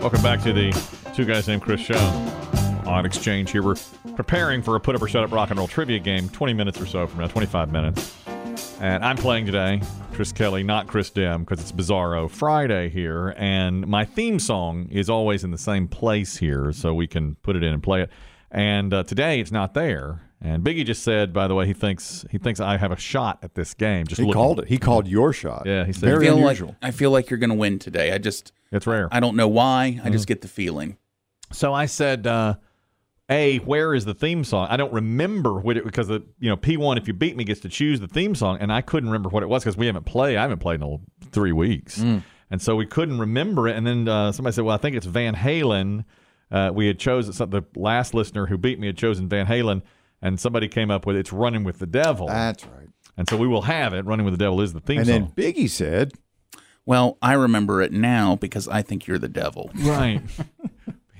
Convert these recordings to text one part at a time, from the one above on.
Welcome back to the Two Guys Named Chris show on Exchange here. We're preparing for a put up or shut up rock and roll trivia game 20 minutes or so from now, 25 minutes. And I'm playing today, Chris Kelly, not Chris Dim, because it's Bizarro Friday here. And my theme song is always in the same place here, so we can put it in and play it. And uh, today it's not there. And Biggie just said, by the way, he thinks he thinks I have a shot at this game. Just He looking- called it. He called your shot. Yeah, he said Very I feel unusual. like I feel like you're going to win today. I just it's rare. I don't know why. I Mm-hmm. just get the feeling. So I said, uh, "A, where is the theme song?" I don't remember what it because the you know P one if you beat me gets to choose the theme song, and I couldn't remember what it was because we haven't played. I haven't played in three weeks, Mm. and so we couldn't remember it. And then uh, somebody said, "Well, I think it's Van Halen." Uh, we had chosen some, the last listener who beat me had chosen Van Halen, and somebody came up with "It's Running with the Devil," That's right. and so we will have it. "Running with the Devil" is the theme And song. then Biggie said, Well, I remember it now because I think you're the devil. right.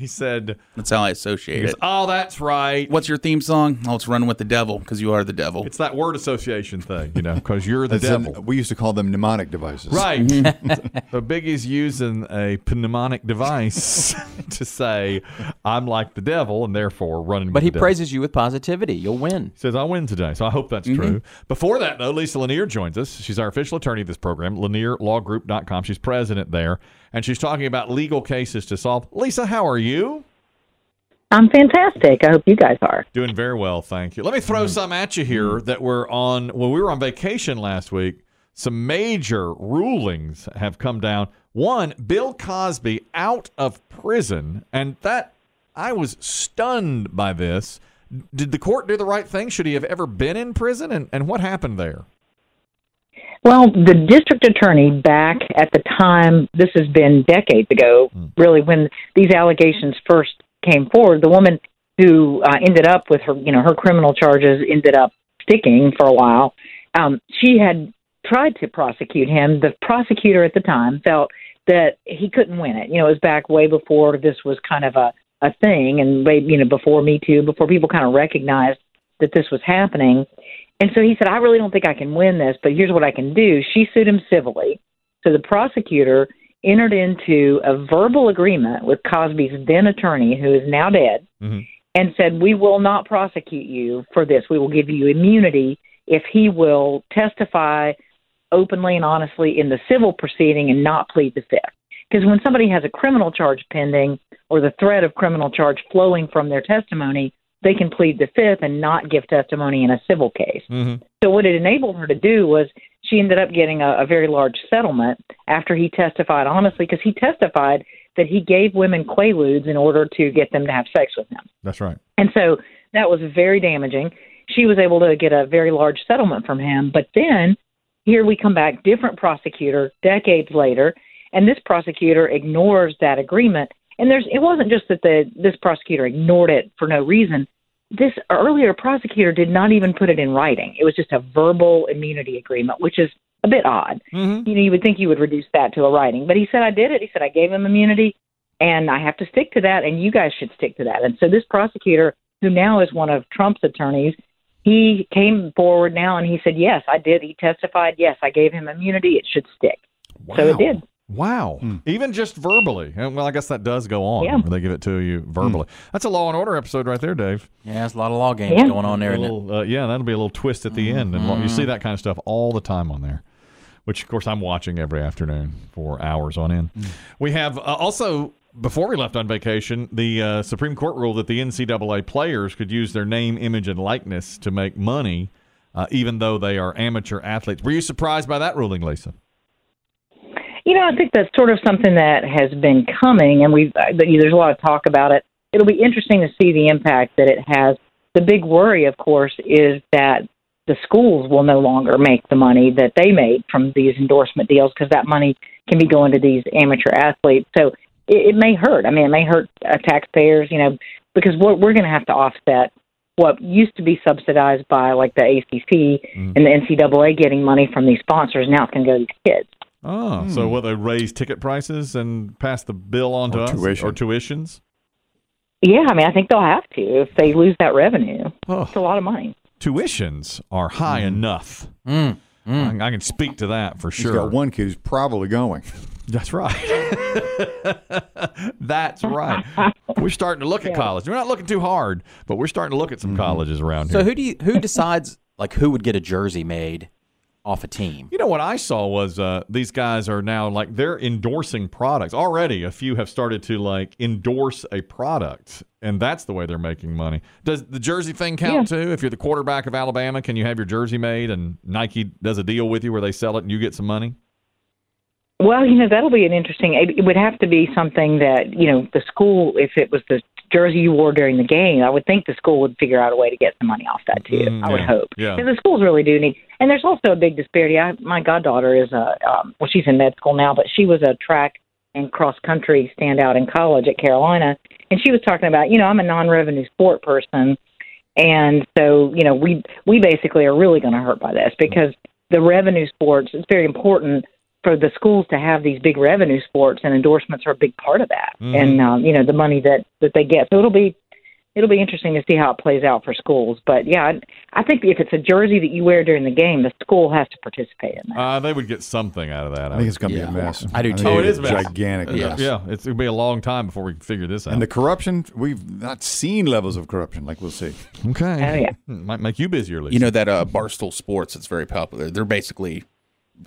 he said, That's how I associate goes, it. "Oh, that's right." What's your theme song? Oh, it's Run with the Devil because you are the devil. It's that word association thing, you know, because you're the that's an- devil. we used to call them mnemonic devices. Right. so Biggie's using a mnemonic device to say, I'm like the devil and therefore running. But with he the devil." praises you with positivity. You'll win. He says, I win today. So I hope that's true. Mm-hmm. Before that, though, Lisa Lanier joins us. She's our official attorney of this program, lanierlawgroup.com. She's president there, and she's talking about legal cases to solve. Lisa, how are you? I'm fantastic. I hope you guys are. Doing very well, thank you. Let me throw mm. some at you here that were on when we were on vacation last week. Some major rulings have come down. One, Bill Cosby out of prison, and that I was stunned by this. Did the court do the right thing? Should he have ever been in prison? And, and what happened there? Well, the district attorney back at the time, this has been decades ago, really, when these allegations first came forward, the woman who uh, ended up with her, you know, her criminal charges ended up sticking for a while. Um, she had tried to prosecute him. The prosecutor at the time felt that he couldn't win it. You know, it was back way before this was kind of a, a thing and way, you know, before Me Too, before people kind of recognized that this was happening. And so he said, I really don't think I can win this, but here's what I can do. She sued him civilly. So the prosecutor entered into a verbal agreement with Cosby's then attorney, who is now dead, Mhm. and said, We will not prosecute you for this. We will give you immunity if he will testify openly and honestly in the civil proceeding and not plead the fifth. Because when somebody has a criminal charge pending or the threat of criminal charge flowing from their testimony, they can plead the fifth and not give testimony in a civil case. Mm-hmm. So what it enabled her to do was she ended up getting a, a very large settlement after he testified honestly, because he testified that he gave women quaaludes in order to get them to have sex with him. That's right. And so that was very damaging. She was able to get a very large settlement from him. But then here we come back, different prosecutor decades later, and this prosecutor ignores that agreement. And there's it wasn't just that the this prosecutor ignored it for no reason. This earlier prosecutor did not even put it in writing. It was just a verbal immunity agreement, which is a bit odd. Mm-hmm. You know, you would think you would reduce that to a writing, but he said I did it. He said I gave him immunity, and I have to stick to that, and you guys should stick to that. And so this prosecutor, who now is one of Trump's attorneys, he came forward now and he said, yes, I did. He testified, yes, I gave him immunity. It should stick. So it did. Wow. Even just verbally. Well, I guess that does go on. Yeah. Where they give it to you verbally. That's a Law and Order episode right there, Dave. Yeah, there's a lot of law games Yeah. going on there, A isn't it? little, uh, yeah, that'll be a little twist at the end, and you see that kind of stuff all the time on there. Which, of course, I'm watching every afternoon for hours on end. We have uh, also before we left on vacation, the uh, Supreme Court ruled that the NCAA players could use their name, image, and likeness to make money, uh, even though they are amateur athletes. Were you surprised by that ruling, Lisa? You know, I think that's sort of something that has been coming, and we've uh, there's a lot of talk about it. It'll be interesting to see the impact that it has. The big worry, of course, is that the schools will no longer make the money that they made from these endorsement deals because that money can be going to these amateur athletes. So it, it may hurt. I mean, it may hurt uh, taxpayers, you know, because we're we're going to have to offset what used to be subsidized by like the ACC Mm. and the NCAA getting money from these sponsors. Now it's going to go to these kids. Oh, so will they raise ticket prices and pass the bill on to Or us tuition. or tuitions? Yeah, I mean, I think they'll have to if they lose that revenue. Oh. It's a lot of money. Tuitions are high mm. enough. Mm. mm. I, I can speak to that for He's sure. got one kid who's probably going. That's right. That's right. We're starting to look at college. We're not looking too hard, but we're starting to look at some mm-hmm. colleges around here. So who do you, who decides like who would get a jersey made off a team? You know what I saw was uh, these guys are now like they're endorsing products already. A few have started to like endorse a product, and that's the way they're making money. Does the jersey thing count too? If you're the quarterback of Alabama, can you have your jersey made and Nike does a deal with you where they sell it and you get some money? Well, you know, that'll be an interesting. It, it would have to be something that you know the school. If it was the jersey you wore during the game, I would think the school would figure out a way to get some money off that too. Mm, I would hope yeah. because the schools really do need. And there's also a big disparity. I, my goddaughter is a um, well, she's in med school now, but she was a track and cross country standout in college at Carolina, and she was talking about, you know, I'm a non-revenue sport person, and so you know, we we basically are really going to hurt by this because the revenue sports. It's very important for the schools to have these big revenue sports, and endorsements are a big part of that, Mhm. and um, you know, the money that that they get. So it'll be it'll be interesting to see how it plays out for schools. But yeah, I, I think if it's a jersey that you wear during the game, the school has to participate in that. Uh, they would get something out of that. I think it's going to Yeah. be a mess. I do think too. Oh, it's a mess. gigantic Yeah. mess. yeah, it's going to be a long time before we figure this out. And the corruption, we've not seen levels of corruption like we'll see. okay, Oh, yeah. might make you busier, Lisa. You know that uh, Barstool Sports that's very popular. They're basically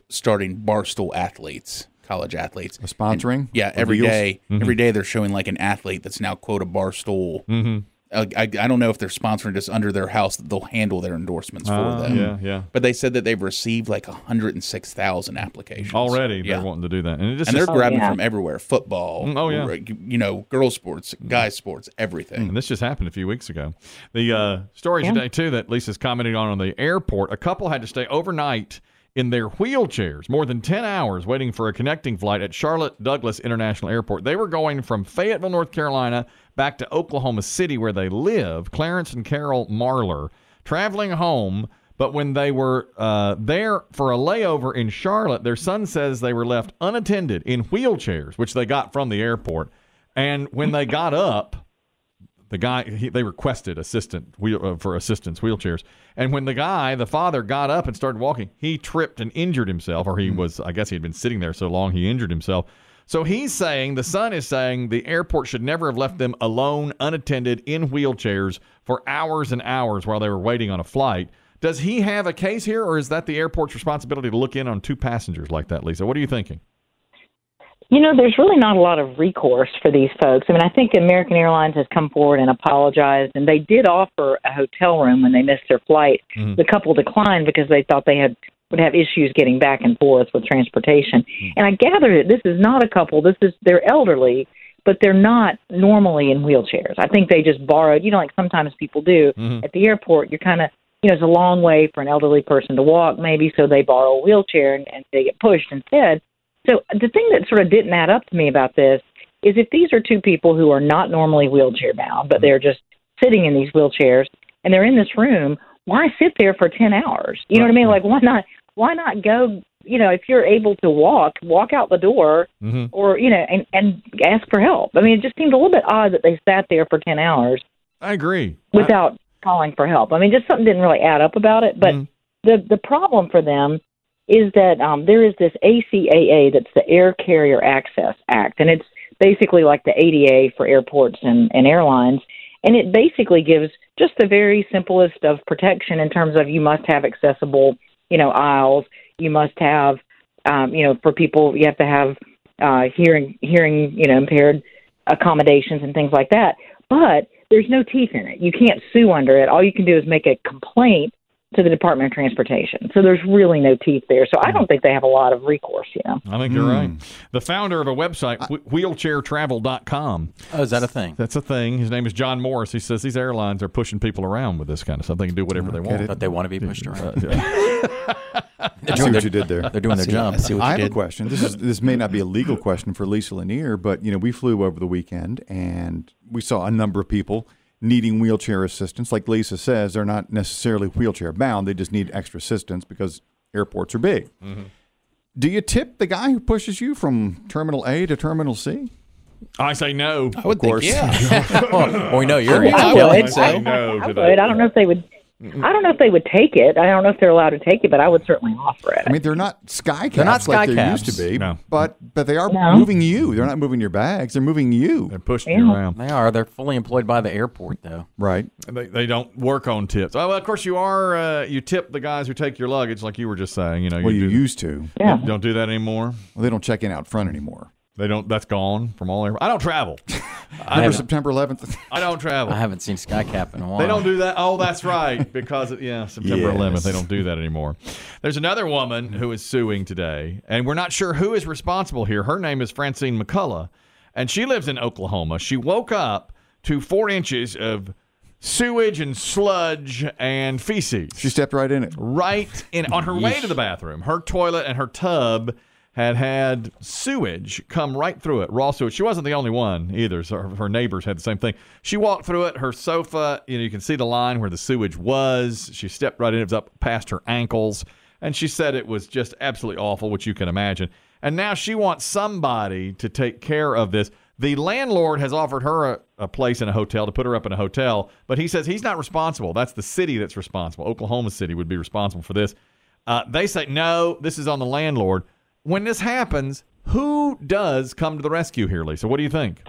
starting Barstool athletes, college athletes, Sponsoring? And, yeah, Of every Eagles? day, every day they're showing like an athlete that's now quote a Barstool. Mm-hmm. Uh, I, I don't know if they're sponsoring just under their house. They'll handle their endorsements for Ah, them. yeah, yeah. But they said that they've received like 106,000 applications Already, Yeah. they're wanting to do that, and it just and they're grabbing yeah. from everywhere football Mm, oh, yeah. r- you know girls sports guys sports everything And this just happened a few weeks ago. The uh, story Yeah. today, too, that Lisa's commenting on on the airport a couple had to stay overnight in their wheelchairs, more than 10 hours waiting for a connecting flight at Charlotte Douglas International Airport. They were going from Fayetteville, North Carolina, back to Oklahoma City, where they live, Clarence and Carol Marler, traveling home. But when they were uh, there for a layover in Charlotte, their son says they were left unattended in wheelchairs, which they got from the airport. And when they got up, the guy he, they requested assistant wheel uh, for assistance wheelchairs. And when the guy the father got up and started walking he tripped and injured himself or he was i guess he had been sitting there so long he injured himself. So he's saying the son is saying the airport should never have left them alone unattended in wheelchairs for hours and hours while they were waiting on a flight. Does he have a case here or is that the airport's responsibility to look in on two passengers like that lisa? What are you thinking You know, there's really not a lot of recourse for these folks. I mean, I think American Airlines has come forward and apologized, and they did offer a hotel room when they missed their flight. Mhm. The couple declined because they thought they had would have issues getting back and forth with transportation. And I gather that this is not a couple. This is they're elderly, but they're not normally in wheelchairs. I think they just borrowed. You know, like sometimes people do Mhm. at the airport. You're kind of you know, it's a long way for an elderly person to walk, maybe, so they borrow a wheelchair and, and they get pushed instead. So the thing that sort of didn't add up to me about this is if these are two people who are not normally wheelchair bound, but they're just sitting in these wheelchairs and they're in this room, why sit there for ten hours? You know what I mean? Like why not why not go you know, if you're able to walk, walk out the door mm-hmm. or, you know, and, and ask for help. I mean, it just seemed a little bit odd that they sat there for ten hours i agree I- without calling for help. I mean, just something didn't really add up about it. But Mhm. the the problem for them is that um, there is this ACAA that's the Air Carrier Access Act, and it's basically like the ADA for airports and, and airlines. And it basically gives just the very simplest of protection in terms of you must have accessible, you know, aisles. You must have, um, you know, for people you have to have uh, hearing hearing you know impaired accommodations and things like that. But there's no teeth in it. You can't sue under it. All you can do is make a complaint to the Department of Transportation. So there's really no teeth there. So I don't think they have a lot of recourse, you know. I think you're right. The founder of a website, wh- wheelchairtravel.com. Oh, is that a thing? That's a thing. His name is John Morris. He says these airlines are pushing people around with this kind of stuff. They can do whatever they want. But they want to be pushed around. Uh, yeah. I see what you did there. They're doing their job. I see what I you have did. a question. This is this may not be a legal question for Lisa Lanier, but you know we flew over the weekend and we saw a number of people needing wheelchair assistance. Like Lisa says, they're not necessarily wheelchair bound; they just need extra assistance because airports are big. Mm-hmm. Do you tip the guy who pushes you from Terminal A to Terminal C? I say no. I would course. think, yeah. well, we know you're I into would. I say I, no I would. I don't know if they would. I don't know if they would take it. I don't know if they're allowed to take it, but I would certainly offer it. I mean, they're not skycaps They're not like sky they used to be, No. but but they are No. moving you. They're not moving your bags; they're moving you. They're pushing you around. They are. They're fully employed by the airport, though. Right. They, they don't work on tips. Oh, well, of course you are. Uh, you tip the guys who take your luggage, like you were just saying. You know, Well, you do, used to. yeah. don't do that anymore. Well, they don't check in out front anymore. They don't. That's gone from all. Air, I don't travel. I, Remember September 11th? I don't travel. I haven't seen Skycap in a while. They don't do that. Oh, that's right. Because yeah, September Yes. 11th, they don't do that anymore. There's another woman who is suing today, and we're not sure who is responsible here. Her name is Francine McCullough, and she lives in Oklahoma. She woke up to four inches of sewage and sludge and feces she stepped right in it. right in on her way to the bathroom. Her toilet and her tub had had sewage come right through it, raw sewage. She wasn't the only one either. So her, her neighbors had the same thing. She walked through it. Her sofa, you know, you can see the line where the sewage was. She stepped right in. It was up past her ankles, and she said it was just absolutely awful, which you can imagine. And now she wants somebody to take care of this. The landlord has offered her a, a place in a hotel to put her up in a hotel, but he says he's not responsible. That's the city that's responsible. Oklahoma City would be responsible for this. Uh, they say, no, this is on the landlord. When this happens, who does come to the rescue here, Lisa? What do you think?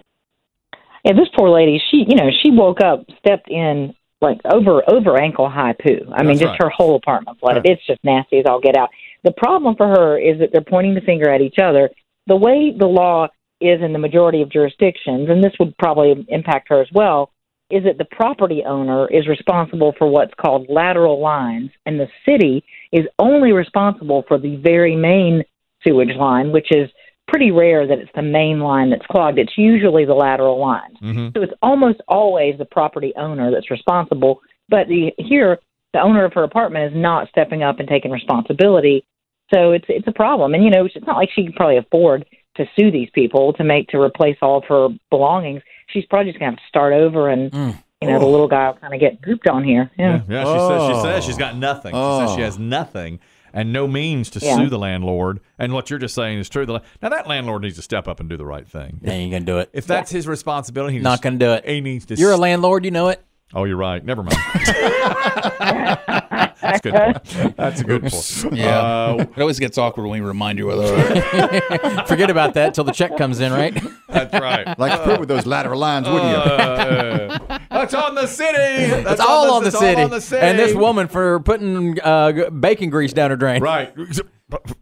Yeah, this poor lady, she, you know, she woke up, stepped in like over over ankle high poo. I mean, just right. her whole apartment flooded. It's just nasty as all get out. The problem for her is that they're pointing the finger at each other. The way the law is in the majority of jurisdictions, and this would probably impact her as well, is that the property owner is responsible for what's called lateral lines, and the city is only responsible for the very main sewage line, which is pretty rare that it's the main line that's clogged. It's usually the lateral lines. Mm-hmm. So it's almost always the property owner that's responsible. But the, here, the owner of her apartment is not stepping up and taking responsibility. So it's it's a problem. And you know, it's not like she can probably afford to sue these people to make to replace all of her belongings. She's probably just gonna have to start over, and you know, the little guy will kind of get pooped on here. Yeah. Yeah, she says she says she's got nothing. She says she Oh. has nothing and no means to Yeah. sue the landlord. And what you're just saying is true. The, now that landlord needs to step up and do the right thing. They ain't gonna do it. If that's his responsibility, he Not just- gonna do it. He needs to. You're a landlord, you know it. Oh, you're right. Never mind. That's a good point. That's a good point. Yeah. Uh, it always gets awkward when we remind you of that. Forget about that till the check comes in, right? that's right. Like to put with those lateral lines, wouldn't you? Uh, that's on the city. That's It's all on the, city. all on the city. And this woman for putting uh, bacon grease down her drain. Right.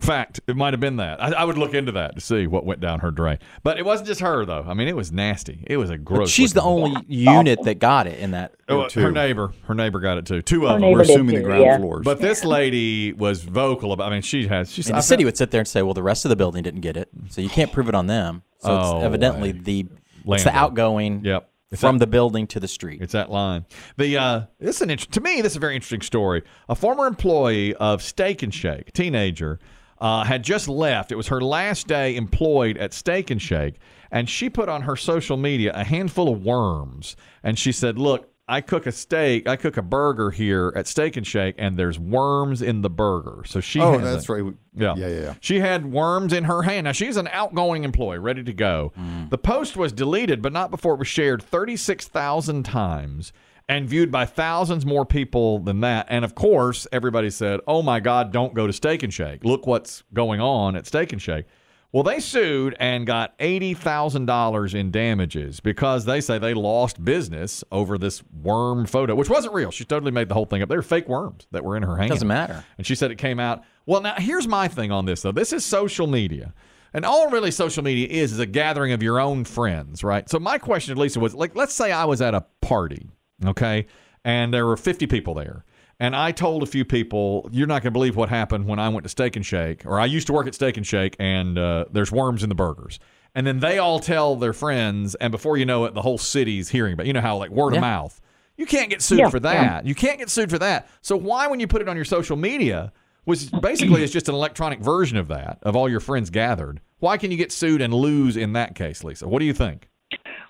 Fact, it might have been that. I, I would look into that to see what went down her drain. But it wasn't just her, though. I mean, it was nasty. It was a gross. She's the looking- only unit that got it in that. Oh, Two. her neighbor. Her neighbor got it too. Two Her of them. We're assuming the ground yeah. floors. But this lady was vocal about. I mean, she has. She's. And I the city found- would sit there and say, "Well, the rest of the building didn't get it, so you can't prove it on them." So Oh, it's evidently right. the it's the outgoing Yep. It's from that- the building to the street. It's that line. The uh, this is an int- to me. This is a very interesting story. A former employee of Steak and Shake, a teenager, uh, had just left. It was her last day employed at Steak and Shake, and she put on her social media a handful of worms, and she said, "Look." I cook a steak. I cook a burger here at Steak and Shake, and there's worms in the burger. So she. oh, that's a- right. yeah. yeah, yeah, yeah. She had worms in her hand. Now, she's an outgoing employee, ready to go. Mm. The post was deleted, but not before it was shared 36,000 times and viewed by thousands more people than that. And of course, everybody said, oh my God, don't go to Steak and Shake. Look what's going on at Steak and Shake. Well, they sued and got $80,000 in damages because they say they lost business over this worm photo, which wasn't real. She totally made the whole thing up. They were fake worms that were in her hand. Doesn't matter. And she said it came out. Well, now here's my thing on this though. This is social media. And all really social media is is a gathering of your own friends, right? So my question to Lisa was like, let's say I was at a party, okay, and there were 50 people there. And I told a few people, you're not going to believe what happened when I went to Steak and Shake, or I used to work at Steak and Shake, and uh, there's worms in the burgers. And then they all tell their friends, and before you know it, the whole city's hearing about. You know how like word Yeah. of mouth. You can't get sued Yeah, for that. You can't get sued for that. So why, when you put it on your social media, which basically is just an electronic version of that, of all your friends gathered. Why can you get sued and lose in that case, Lisa? What do you think?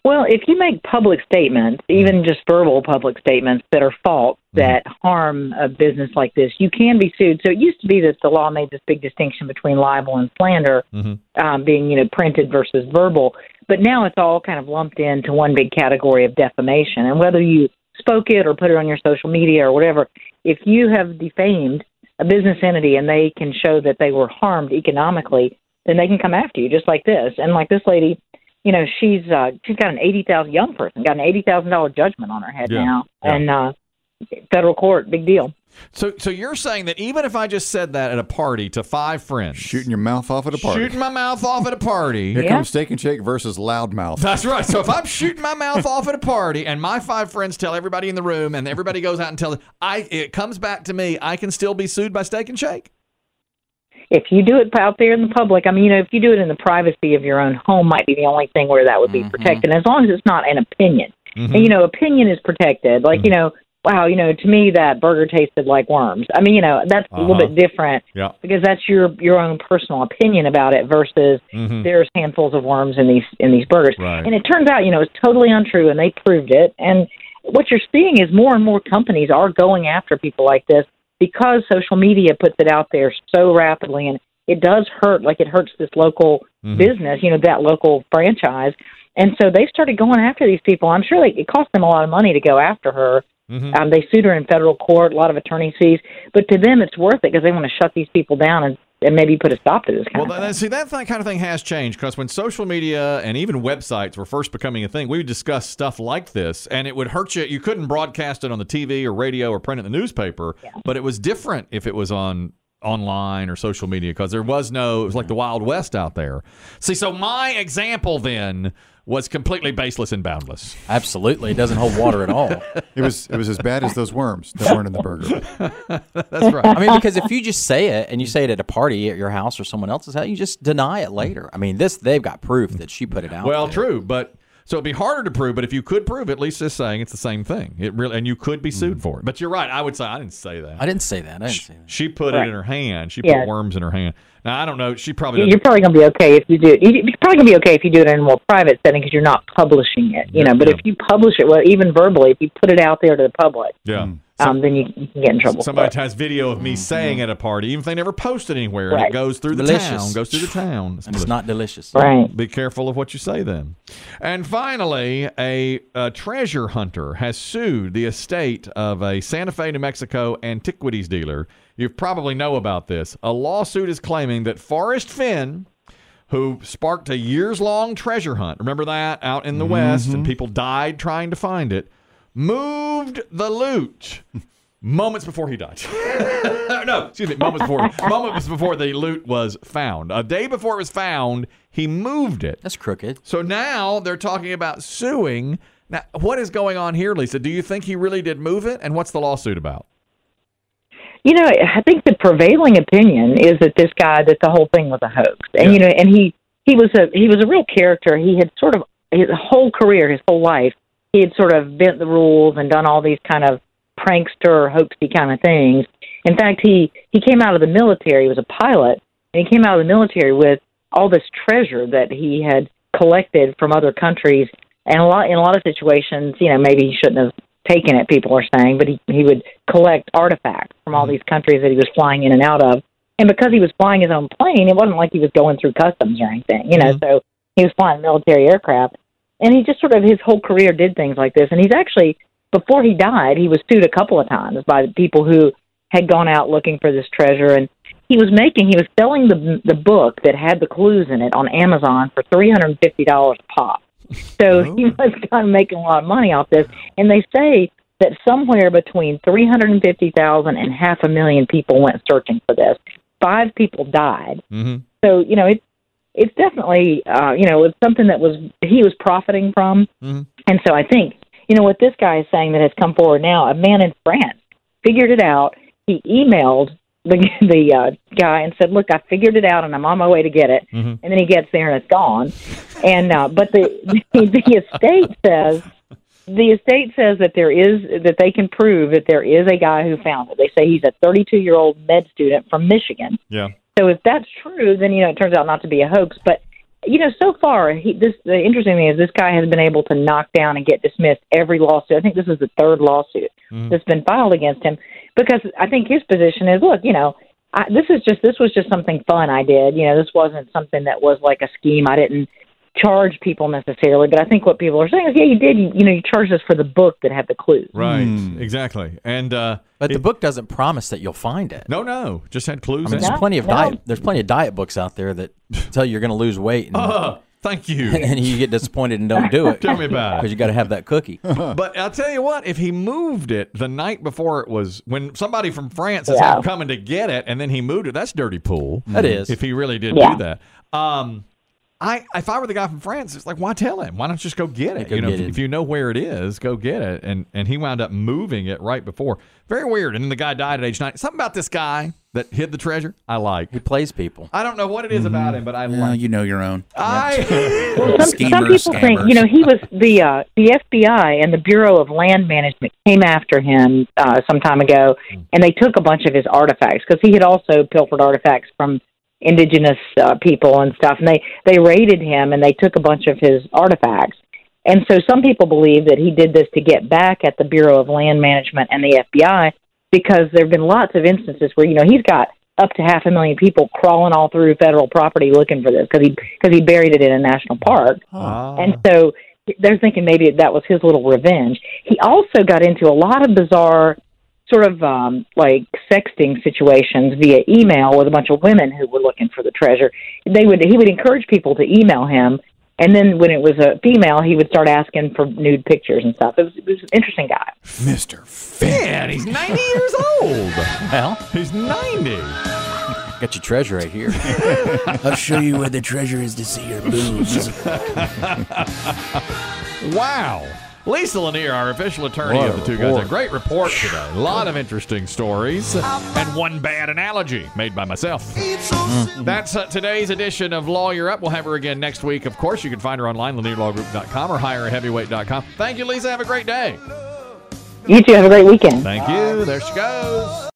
Well, if you make public statements, mm-hmm. even just verbal public statements that are false, mm-hmm. that harm a business like this, you can be sued. So it used to be that the law made this big distinction between libel and slander, mm-hmm. um, being you know printed versus verbal. But now it's all kind of lumped into one big category of defamation. And whether you spoke it or put it on your social media or whatever, if you have defamed a business entity and they can show that they were harmed economically, then they can come after you, just like this. And like this lady, you know, she's uh, she's got an eighty thousand young person got an eighty thousand dollar judgment on her head Yeah. now, Yeah. and uh, federal court, big deal. So, so you're saying that even if I just said that at a party to five friends, Shooting your mouth off at a party. shooting my mouth off at a party. Here Yeah. comes Steak and Shake versus Loudmouth. That's right. So if I'm shooting my mouth off at a party and my five friends tell everybody in the room and everybody goes out and tells I it comes back to me, I can still be sued by Steak and Shake. If you do it out there in the public, I mean, you know, if you do it in the privacy of your own home, might be the only thing where that would be mm-hmm. protected, as long as it's not an opinion. And mm-hmm. you know, opinion is protected. Like mm-hmm. you know, wow, you know, to me that burger tasted like worms. I mean, you know, that's a little Uh-huh. bit different Yeah. because that's your your own personal opinion about it versus there's handfuls of worms in these in these burgers. Right. And it turns out, you know, it's totally untrue, and they proved it. And what you're seeing is more and more companies are going after people like this because social media puts it out there so rapidly, and it does hurt. Like it hurts this local business, you know, that local franchise. And so they started going after these people. I'm sure they, it cost them a lot of money to go after her. Um, they sued her in federal court, a lot of attorney fees, but to them it's worth it because they want to shut these people down and, and maybe put a stop to this kind Well, of thing. see, that th- kind of thing has changed because when social media and even websites were first becoming a thing, we would discuss stuff like this, and it would hurt you. You couldn't broadcast it on the TV or radio or print it in the newspaper, but it was different if it was on online or social media because there was no, it was like the Wild West out there. See, so my example then was completely baseless and boundless. Absolutely, it doesn't hold water at all. It was it was as bad as those worms that weren't in the burger. That's right. I mean, because if you just say it and you say it at a party at your house or someone else's house, you just deny it later. I mean, this they've got proof that she put it out. Well, there. true, but so it'd be harder to prove. But if you could prove, at least it's saying it's the same thing. It really, and you could be sued mm. for it. But you're right. I would say I didn't say that. I didn't say that. I didn't say that. She put it in her hand. She Yeah. put worms in her hand. Now I don't know. She probably You're probably going to be okay if you do it. You're probably going to be okay if you do it in a more private setting because you're not publishing it, you know. But Yeah. if you publish it, well, even verbally, if you put it out there to the public, Yeah. Mm. Um, then you, you can get in trouble. Somebody for it. has video of me saying at a party, even if they never posted anywhere, and it goes through the Delicious. town. Goes through the town. It's And it's not delicious. right. Be careful of what you say then. And finally, a, a treasure hunter has sued the estate of a Santa Fe, New Mexico antiquities dealer. You probably know about this. A lawsuit is claiming that Forrest Fenn, who sparked a years long treasure hunt, remember that out in the West, and people died trying to find it, moved the loot. Moments before he died. no, excuse me. Moments before. moments before the loot was found. A day before it was found, he moved it. That's crooked. So now they're talking about suing. Now, what is going on here, Lisa? Do you think he really did move it? And what's the lawsuit about? You know, I think the prevailing opinion is that this guy, that the whole thing was a hoax, and you know, and he he was a he was a real character. He had sort of his whole career, his whole life, he had sort of bent the rules and done all these kind of prankster, hoaxy kind of things. In fact, he he came out of the military. He was a pilot, and he came out of the military with all this treasure that he had collected from other countries. And a lot in a lot of situations, you know, maybe he shouldn't have taken it. People are saying, but he he would collect artifacts from all mm-hmm. these countries that he was flying in and out of. And because he was flying his own plane, it wasn't like he was going through customs or anything, you know. Mm-hmm. So he was flying military aircraft, and he just sort of his whole career did things like this. And he's actually before he died, he was sued a couple of times by people who had gone out looking for this treasure, and he was making he was selling the the book that had the clues in it on Amazon for three hundred and fifty dollars a pop. So he was kind of making a lot of money off this, and they say that somewhere between three hundred and fifty thousand and half a million people went searching for this. Five people died. Mm-hmm. So you know it's it's definitely uh, you know it's something that was he was profiting from, Mhm. and so I think you know what this guy is saying that has come forward now. A man in France figured it out. He emailed the the uh, guy and said, "Look, I figured it out, and I'm on my way to get it." Mhm. And then he gets there and it's gone. And uh, but the the estate says the estate says that there is that they can prove that there is a guy who found it. They say he's a 32 year old med student from Michigan. Yeah. So if that's true, then you know it turns out not to be a hoax. But you know, so far, he, this the interesting thing is this guy has been able to knock down and get dismissed every lawsuit. I think this is the third lawsuit mm-hmm. that's been filed against him because I think his position is, look, you know, I, this is just this was just something fun I did. You know, this wasn't something that was like a scheme. I didn't charge people necessarily, but I think what people are saying is, yeah, you did. You, you know, you charged us for the book that had the clues. Right. Hmm. Exactly. And uh, But the book doesn't promise that you'll find it. no, no, just had clues. I mean, in there's. No, plenty of no. diet. There's plenty of diet books out there that tell you you're going to lose weight, and, Oh, thank you. and you get disappointed and don't do it. Tell me about it. because you got to have that cookie. But I'll tell you what, if he moved it the night before it was, when somebody from France is Yeah. coming to get it, and then he moved it, that's dirty pool. That is. If he really did Yeah. do that. Um, I if I were the guy from France, it's like why tell him? Why don't you just go get it? go you know, get if, it. if you know where it is, go get it. And and he wound up moving it right before. Very weird. And then the guy died at age nine. Something about this guy that hid the treasure, I like. He plays people. I don't know what it is about him, but I Well, like. you know your own. I Some, Schemers, some people think, you know, he was the uh, the FBI and the Bureau of Land Management came after him uh, some time ago, and they took a bunch of his artifacts because he had also pilfered artifacts from indigenous uh, people and stuff, and they they raided him and they took a bunch of his artifacts. And so some people believe that he did this to get back at the Bureau of Land Management and the FBI because there have been lots of instances where you know he's got up to half a million people crawling all through federal property looking for this because he because he buried it in a national park. Ah. And so they're thinking maybe that was his little revenge. He also got into a lot of bizarre sort of um like sexting situations via email with a bunch of women who were looking for the treasure. They would he would encourage people to email him and then when it was a female he would start asking for nude pictures and stuff. It was, it was an interesting guy. Mr. Man, he's 90 years old. Well, He's 90. got your treasure right here. I'll show you where the treasure is to see your boobs. Wow. Lisa Lanier, our official attorney What of the two guys. A great report today. A lot of interesting stories. And one bad analogy made by myself. That's uh, today's edition of Lawyer Up. We'll have her again next week. Of course, you can find her online, lanierlawgroup.com or hireaheavyweight.com. Thank you, Lisa. Have a great day. You too. have a great weekend. Thank you. There she goes.